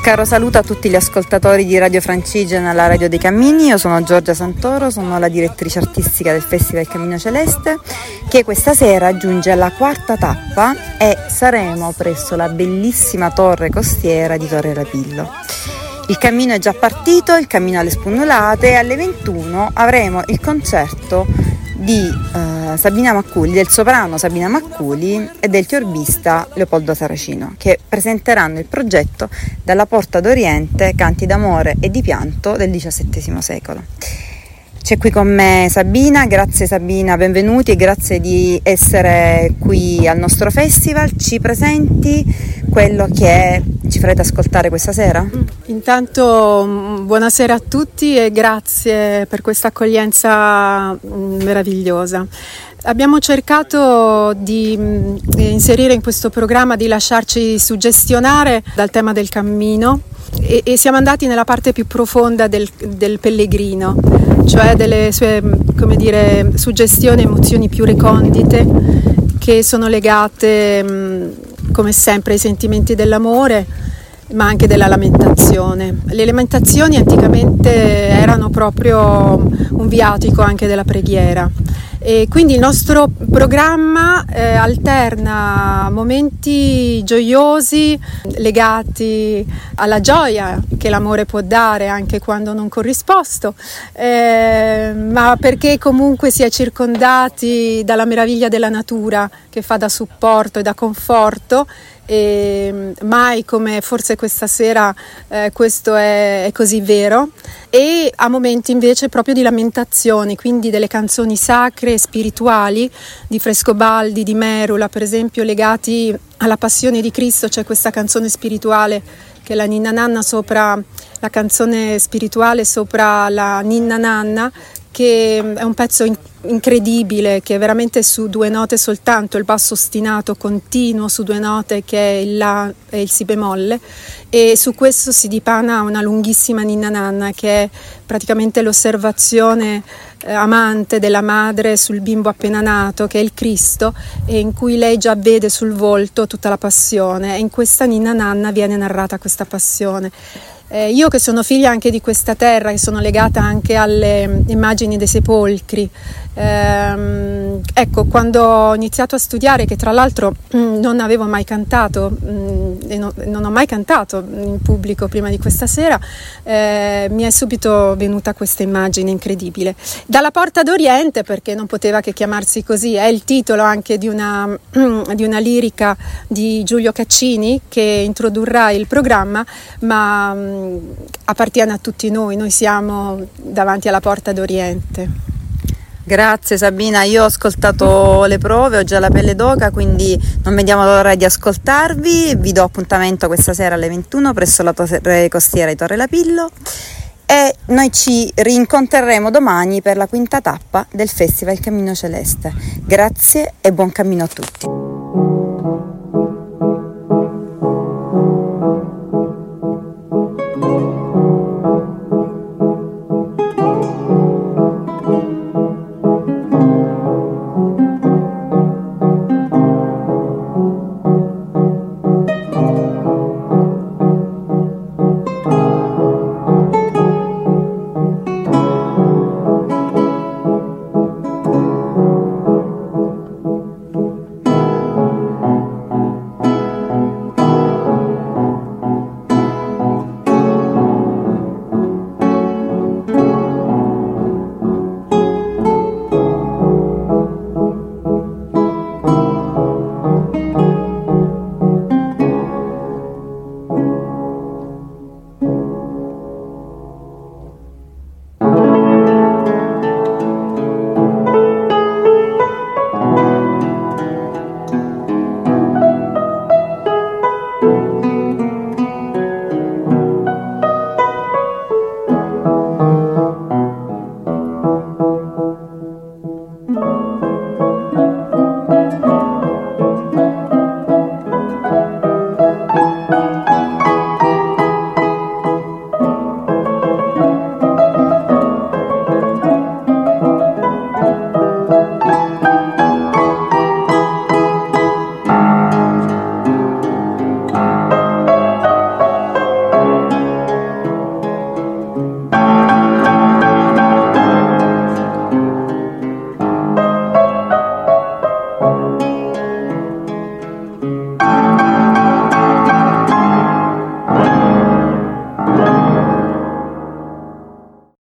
caro saluto a tutti gli ascoltatori di Radio Francigena, la radio dei cammini. Io sono Giorgia Santoro, sono la direttrice artistica del Festival Cammino Celeste che questa sera giunge alla quarta tappa e saremo presso la bellissima torre costiera di Torre Rapillo. Il cammino è già partito, il cammino alle spugnolote e alle 21 avremo il concerto di uh, Sabina Macculi, del soprano Sabina Macculi e del tiorbista Leopoldo Saracino, che presenteranno il progetto Dalla Porta d'Oriente, canti d'amore e di pianto del XVII secolo. C'è qui con me Sabina, grazie Sabina, benvenuti e grazie di essere qui al nostro festival. Ci presenti quello che ci farete ascoltare questa sera? Mm, intanto mm, buonasera a tutti e grazie per questa accoglienza mm, meravigliosa. Abbiamo cercato di inserire in questo programma, di lasciarci suggestionare dal tema del cammino e, e siamo andati nella parte più profonda del, del pellegrino, cioè delle sue dire, suggestioni, emozioni più recondite che sono legate come sempre ai sentimenti dell'amore ma anche della lamentazione. Le lamentazioni anticamente erano proprio un viatico anche della preghiera e quindi il nostro programma eh, alterna momenti gioiosi legati alla gioia che l'amore può dare anche quando non corrisposto, eh, ma perché comunque si è circondati dalla meraviglia della natura che fa da supporto e da conforto. E mai come forse questa sera eh, questo è, è, così vero e a momenti invece proprio di lamentazione, quindi delle canzoni sacre e spirituali di Frescobaldi, di Merula per esempio legati alla passione di Cristo, c'è questa canzone spirituale che è la Ninna Nanna sopra la canzone spirituale sopra la Ninna Nanna che è un pezzo incredibile, che veramente su due note soltanto, il basso ostinato continuo su due note che è il La e il Si bemolle e su questo si dipana una lunghissima ninna nanna che è praticamente l'osservazione eh, amante della madre sul bimbo appena nato che è il Cristo e in cui lei già vede sul volto tutta la passione e in questa ninna nanna viene narrata questa passione. Eh, io che sono figlia anche di questa terra, che sono legata anche alle immagini dei sepolcri, ehm, ecco, quando ho iniziato a studiare, che tra l'altro mm, non avevo mai cantato mh, mm, e no, non ho mai cantato in pubblico prima di questa sera, eh, mi è subito venuta questa immagine incredibile. Dalla porta d'Oriente, perché non poteva che chiamarsi così, è il titolo anche di una, di una lirica di Giulio Caccini che introdurrà il programma, ma mm, appartiene a tutti noi, noi siamo davanti alla porta d'Oriente. Grazie Sabina, io ho ascoltato le prove, ho già la pelle d'oca, quindi non vediamo l'ora di ascoltarvi. Vi do appuntamento questa sera alle 21 presso la torre costiera di Torre Lapillo e noi ci rincontreremo domani per la quinta tappa del Festival Cammino Celeste. Grazie e buon cammino a tutti.